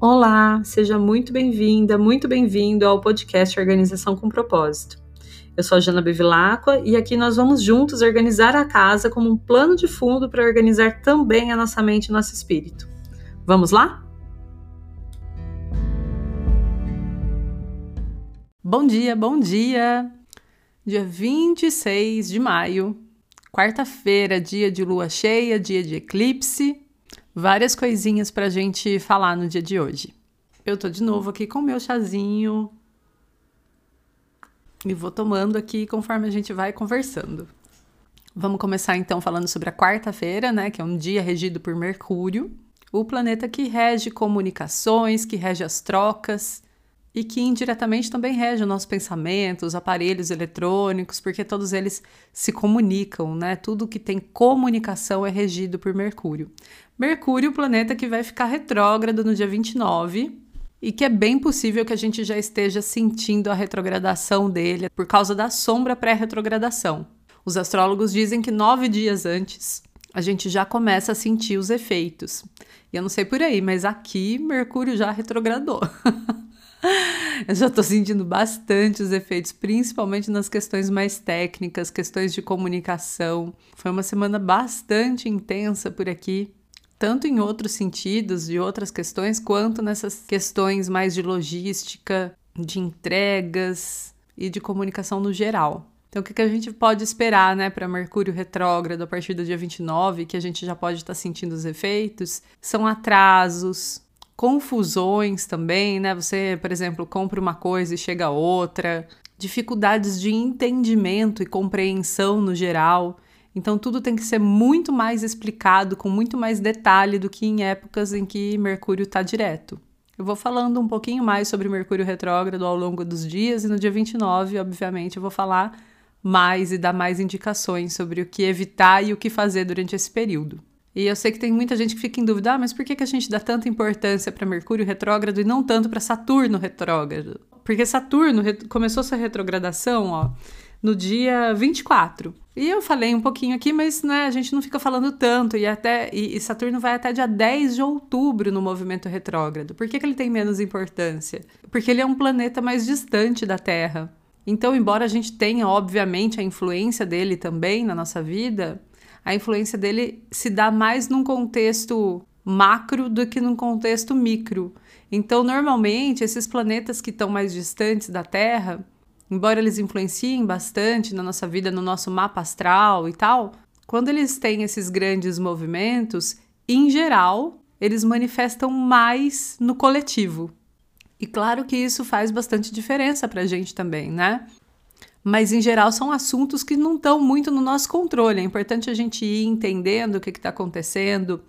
Olá, seja muito bem-vinda, muito bem-vindo ao podcast Organização com Propósito. Eu sou a Jana Bevilacqua e aqui nós vamos juntos organizar a casa como um plano de fundo para organizar também a nossa mente e nosso espírito. Vamos lá? Bom dia, bom dia! Dia 26 de maio, quarta-feira, dia de lua cheia, dia de eclipse. Várias coisinhas para a gente falar no dia de hoje. Eu tô de novo aqui com o meu chazinho e vou tomando aqui conforme a gente vai conversando. Vamos começar então falando sobre a quarta-feira, né, que é um dia regido por Mercúrio, o planeta que rege comunicações, que rege as trocas e que indiretamente também rege o nosso pensamento, os aparelhos eletrônicos, porque todos eles se comunicam, né? Tudo que tem comunicação é regido por Mercúrio. Mercúrio, o planeta que vai ficar retrógrado no dia 29 e que é bem possível que a gente já esteja sentindo a retrogradação dele por causa da sombra pré-retrogradação. Os astrólogos dizem que nove dias antes a gente já começa a sentir os efeitos. E eu não sei por aí, mas aqui Mercúrio já retrogradou. Eu já estou sentindo bastante os efeitos, principalmente nas questões mais técnicas, questões de comunicação. Foi uma semana bastante intensa por aqui, tanto em outros sentidos, de outras questões, quanto nessas questões mais de logística, de entregas e de comunicação no geral. Então, o que, a gente pode esperar né, para Mercúrio retrógrado a partir do dia 29, que a gente já pode estar tá sentindo os efeitos? São atrasos, confusões também, né? Você, por exemplo, compra uma coisa e chega outra, dificuldades de entendimento e compreensão no geral. Então, tudo tem que ser muito mais explicado, com muito mais detalhe do que em épocas em que Mercúrio está direto. Eu vou falando um pouquinho mais sobre Mercúrio retrógrado ao longo dos dias, e no dia 29, obviamente, eu vou falar mais e dar mais indicações sobre o que evitar e o que fazer durante esse período. E eu sei que tem muita gente que fica em dúvida, ah, mas por que, que a gente dá tanta importância para Mercúrio retrógrado e não tanto para Saturno retrógrado? Porque Saturno começou sua retrogradação, ó, no dia 24. E eu falei um pouquinho aqui, mas né, a gente não fica falando tanto. E até e, e Saturno vai até dia 10 de outubro no movimento retrógrado. Por que, que ele tem menos importância? Porque ele é um planeta mais distante da Terra. Então, embora a gente tenha, obviamente, a influência dele também na nossa vida, a influência dele se dá mais num contexto macro do que num contexto micro. Então, normalmente, esses planetas que estão mais distantes da Terra, embora eles influenciem bastante na nossa vida, no nosso mapa astral e tal, quando eles têm esses grandes movimentos, em geral, eles manifestam mais no coletivo. E claro que isso faz bastante diferença para a gente também, né? Mas em geral são assuntos que não estão muito no nosso controle. É importante a gente ir entendendo o que está acontecendo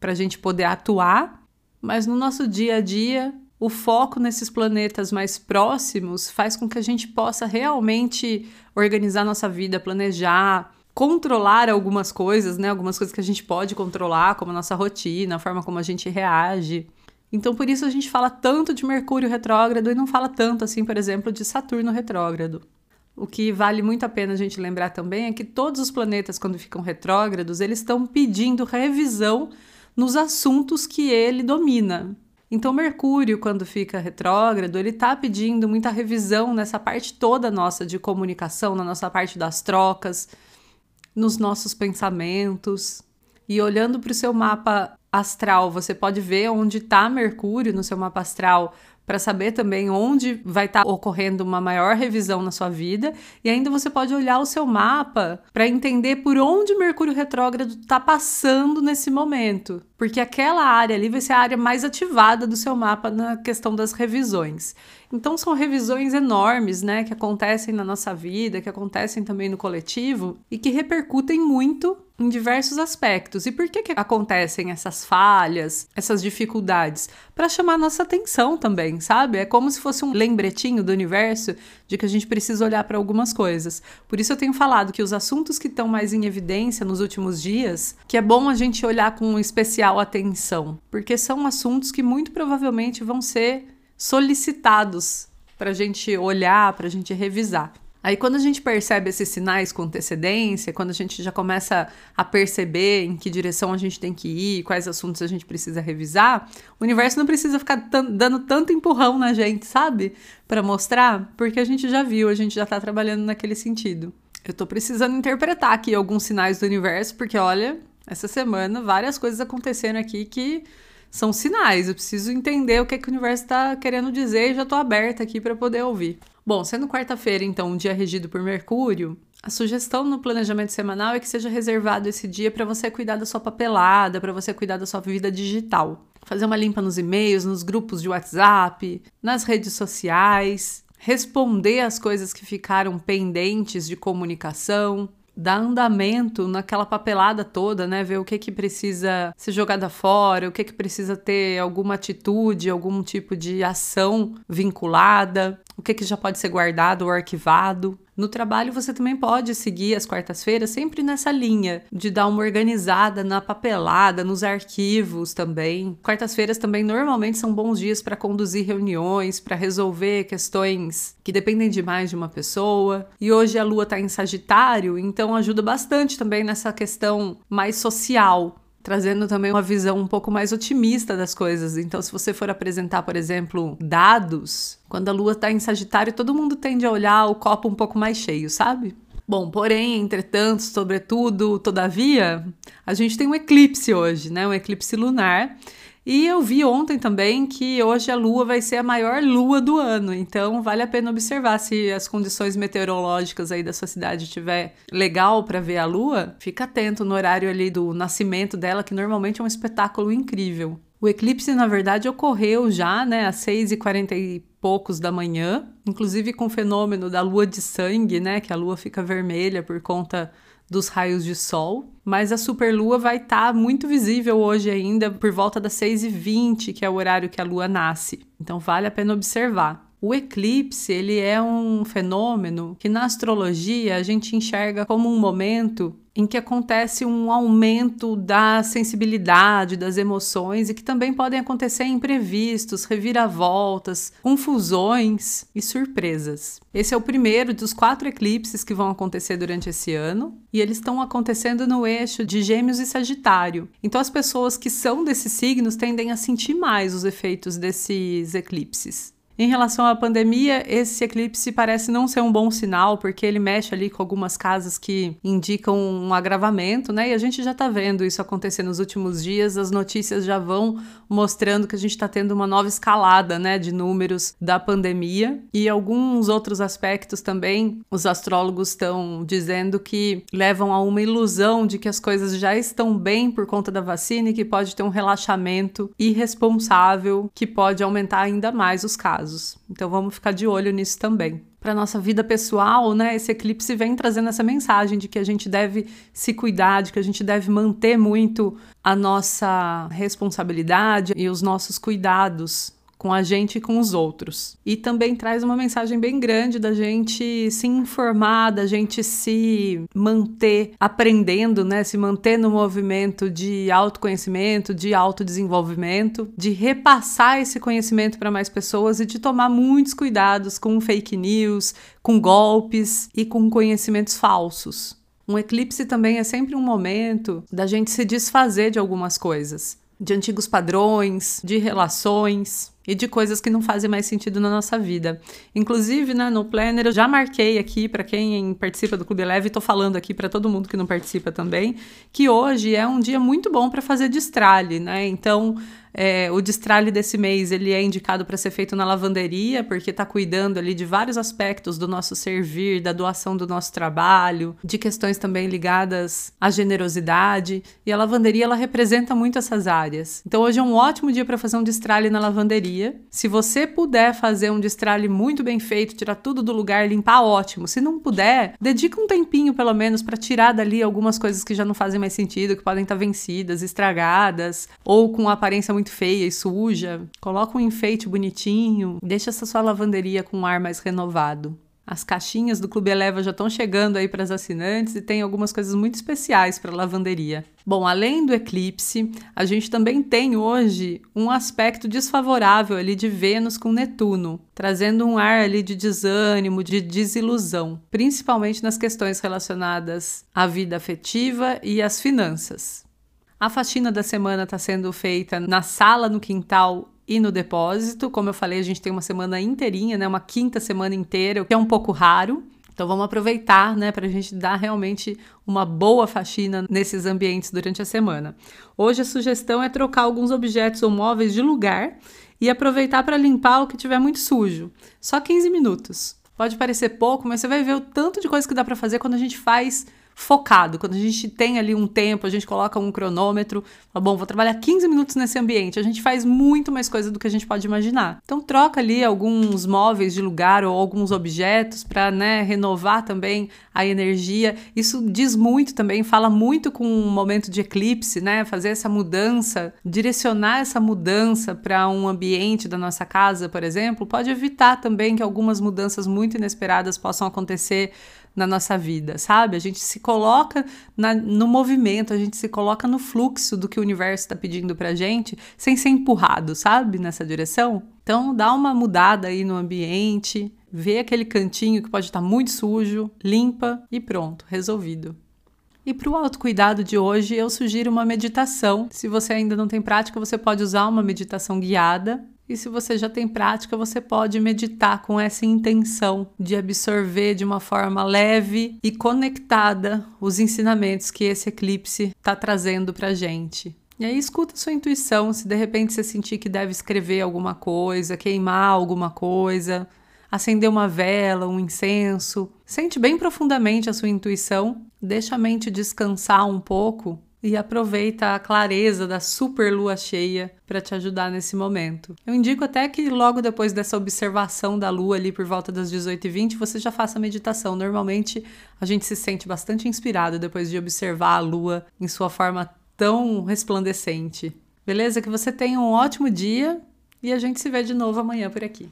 para a gente poder atuar, mas no nosso dia a dia, o foco nesses planetas mais próximos faz com que a gente possa realmente organizar nossa vida, planejar, controlar algumas coisas, né? Algumas coisas que a gente pode controlar, como a nossa rotina, a forma como a gente reage. Então, por isso a gente fala tanto de Mercúrio retrógrado e não fala tanto assim, por exemplo, de Saturno retrógrado. O que vale muito a pena a gente lembrar também é que todos os planetas, quando ficam retrógrados, eles estão pedindo revisão nos assuntos que ele domina. Então, Mercúrio, quando fica retrógrado, ele está pedindo muita revisão nessa parte toda nossa de comunicação, na nossa parte das trocas, nos nossos pensamentos. E olhando para o seu mapa astral, você pode ver onde está Mercúrio no seu mapa astral para saber também onde vai estar tá ocorrendo uma maior revisão na sua vida. E ainda você pode olhar o seu mapa para entender por onde Mercúrio retrógrado está passando nesse momento. Porque aquela área ali vai ser a área mais ativada do seu mapa na questão das revisões. Então são revisões enormes, né, que acontecem na nossa vida, que acontecem também no coletivo e que repercutem muito em diversos aspectos. E por que, que acontecem essas falhas, essas dificuldades? Para chamar nossa atenção também, sabe? É como se fosse um lembretinho do universo de que a gente precisa olhar para algumas coisas. Por isso eu tenho falado que os assuntos que estão mais em evidência nos últimos dias, que é bom a gente olhar com especial atenção, porque são assuntos que muito provavelmente vão ser solicitados para a gente olhar, para a gente revisar. Aí, quando a gente percebe esses sinais com antecedência, quando a gente já começa a perceber em que direção a gente tem que ir, quais assuntos a gente precisa revisar, o universo não precisa ficar dando tanto empurrão na gente, sabe? Para mostrar, porque a gente já viu, a gente já tá trabalhando naquele sentido. Eu tô precisando interpretar aqui alguns sinais do universo, porque olha, essa semana várias coisas acontecendo aqui que são sinais. Eu preciso entender o que, é que o universo está querendo dizer e já estou aberta aqui para poder ouvir. Bom, sendo quarta-feira, então, um dia regido por Mercúrio, a sugestão no planejamento semanal é que seja reservado esse dia para você cuidar da sua papelada, para você cuidar da sua vida digital. Fazer uma limpa nos e-mails, nos grupos de WhatsApp, nas redes sociais, responder as coisas que ficaram pendentes de comunicação, dar andamento naquela papelada toda, né? Ver o que que precisa ser jogada fora, o que que precisa ter alguma atitude, algum tipo de ação vinculada, o que que já pode ser guardado ou arquivado. No trabalho, você também pode seguir as quartas-feiras sempre nessa linha de dar uma organizada na papelada, nos arquivos também. Quartas-feiras também normalmente são bons dias para conduzir reuniões, para resolver questões que dependem demais de uma pessoa. E hoje a lua está em Sagitário, então ajuda bastante também nessa questão mais social trazendo também uma visão um pouco mais otimista das coisas. Então, se você for apresentar, por exemplo, dados, quando a lua está em Sagitário, todo mundo tende a olhar o copo um pouco mais cheio, sabe? Bom, porém, entretanto, sobretudo, todavia, a gente tem um eclipse hoje, né? Um eclipse lunar. E eu vi ontem também que hoje a lua vai ser a maior lua do ano, então vale a pena observar se as condições meteorológicas aí da sua cidade tiver legal para ver a lua, fica atento no horário ali do nascimento dela, que normalmente é um espetáculo incrível. O eclipse, na verdade, ocorreu já, né, às 6h40 e poucos da manhã, inclusive com o fenômeno da lua de sangue, né, que a lua fica vermelha por conta dos raios de sol, mas a superlua vai estar tá muito visível hoje ainda por volta das 6h20, que é o horário que a lua nasce. Então vale a pena observar. O eclipse, ele é um fenômeno que na astrologia a gente enxerga como um momento em que acontece um aumento da sensibilidade, das emoções e que também podem acontecer imprevistos, reviravoltas, confusões e surpresas. Esse é o primeiro dos quatro eclipses que vão acontecer durante esse ano e eles estão acontecendo no eixo de Gêmeos e Sagitário. Então, as pessoas que são desses signos tendem a sentir mais os efeitos desses eclipses. Em relação à pandemia, esse eclipse parece não ser um bom sinal, porque ele mexe ali com algumas casas que indicam um agravamento, né? E a gente já está vendo isso acontecer nos últimos dias, as notícias já vão mostrando que a gente está tendo uma nova escalada, né, de números da pandemia. E alguns outros aspectos também, os astrólogos estão dizendo que levam a uma ilusão de que as coisas já estão bem por conta da vacina e que pode ter um relaxamento irresponsável que pode aumentar ainda mais os casos casos. Então vamos ficar de olho nisso também. Para nossa vida pessoal, né, esse eclipse vem trazendo essa mensagem de que a gente deve se cuidar, de que a gente deve manter muito a nossa responsabilidade e os nossos cuidados com a gente e com os outros. E também traz uma mensagem bem grande da gente se informar, da gente se manter aprendendo, né? Se manter no movimento de autoconhecimento, de autodesenvolvimento, de repassar esse conhecimento para mais pessoas e de tomar muitos cuidados com fake news, com golpes e com conhecimentos falsos. Um eclipse também é sempre um momento da gente se desfazer de algumas coisas, de antigos padrões, de relações, e de coisas que não fazem mais sentido na nossa vida. Inclusive, né, no Planner eu já marquei aqui para quem participa do Clube Leve, estou falando aqui para todo mundo que não participa também, que hoje é um dia muito bom para fazer destralhe, né? Então, é, o destralhe desse mês ele é indicado para ser feito na lavanderia, porque está cuidando ali de vários aspectos do nosso servir, da doação do nosso trabalho, de questões também ligadas à generosidade. E a lavanderia ela representa muito essas áreas. Então hoje é um ótimo dia para fazer um destralhe na lavanderia. Se você puder fazer um destralhe muito bem feito, tirar tudo do lugar, limpar, ótimo. Se não puder, dedica um tempinho pelo menos para tirar dali algumas coisas que já não fazem mais sentido, que podem estar tá vencidas, estragadas ou com aparência muito muito feia e suja, coloca um enfeite bonitinho, deixa essa sua lavanderia com um ar mais renovado. As caixinhas do Clube Eleva já estão chegando aí para as assinantes e tem algumas coisas muito especiais para lavanderia. Bom, além do eclipse, a gente também tem hoje um aspecto desfavorável ali de Vênus com Netuno, trazendo um ar ali de desânimo, de desilusão, principalmente nas questões relacionadas à vida afetiva e às finanças. A faxina da semana está sendo feita na sala, no quintal e no depósito. Como eu falei, a gente tem uma semana inteirinha, né? Uma quinta semana inteira, o que é um pouco raro. Então vamos aproveitar, né, para a gente dar realmente uma boa faxina nesses ambientes durante a semana. Hoje a sugestão é trocar alguns objetos ou móveis de lugar e aproveitar para limpar o que tiver muito sujo. Só 15 minutos. Pode parecer pouco, mas você vai ver o tanto de coisa que dá para fazer quando a gente faz focado. Quando a gente tem ali um tempo, a gente coloca um cronômetro, fala, bom, vou trabalhar 15 minutos nesse ambiente. A gente faz muito mais coisa do que a gente pode imaginar. Então troca ali alguns móveis de lugar ou alguns objetos para né, renovar também a energia. Isso diz muito também, fala muito com um momento de eclipse, né? Fazer essa mudança, direcionar essa mudança para um ambiente da nossa casa, por exemplo, pode evitar também que algumas mudanças muito inesperadas possam acontecer na nossa vida, sabe? A gente se coloca na, no movimento, a gente se coloca no fluxo do que o universo está pedindo pra gente, sem ser empurrado, sabe? Nessa direção. Então, dá uma mudada aí no ambiente, vê aquele cantinho que pode estar tá muito sujo, limpa e pronto, resolvido. E para o autocuidado de hoje, eu sugiro uma meditação. Se você ainda não tem prática, você pode usar uma meditação guiada e se você já tem prática, você pode meditar com essa intenção de absorver de uma forma leve e conectada os ensinamentos que esse eclipse está trazendo para gente. E aí escuta sua intuição, se de repente você sentir que deve escrever alguma coisa, queimar alguma coisa, acender uma vela, um incenso. Sente bem profundamente a sua intuição, deixa a mente descansar um pouco e aproveita a clareza da super lua cheia para te ajudar nesse momento. Eu indico até que logo depois dessa observação da lua ali por volta das 18h20, você já faça a meditação. Normalmente a gente se sente bastante inspirado depois de observar a lua em sua forma tão resplandecente. Beleza? Que você tenha um ótimo dia e a gente se vê de novo amanhã por aqui.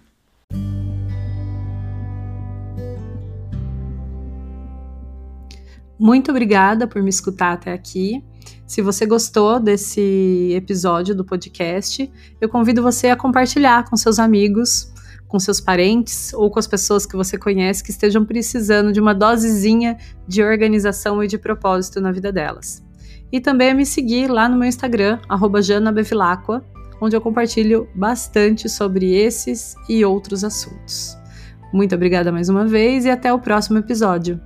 Muito obrigada por me escutar até aqui. Se você gostou desse episódio do podcast, eu convido você a compartilhar com seus amigos, com seus parentes ou com as pessoas que você conhece que estejam precisando de uma dosezinha de organização e de propósito na vida delas. E também a me seguir lá no meu Instagram, janabevilacqua, onde eu compartilho bastante sobre esses e outros assuntos. Muito obrigada mais uma vez e até o próximo episódio.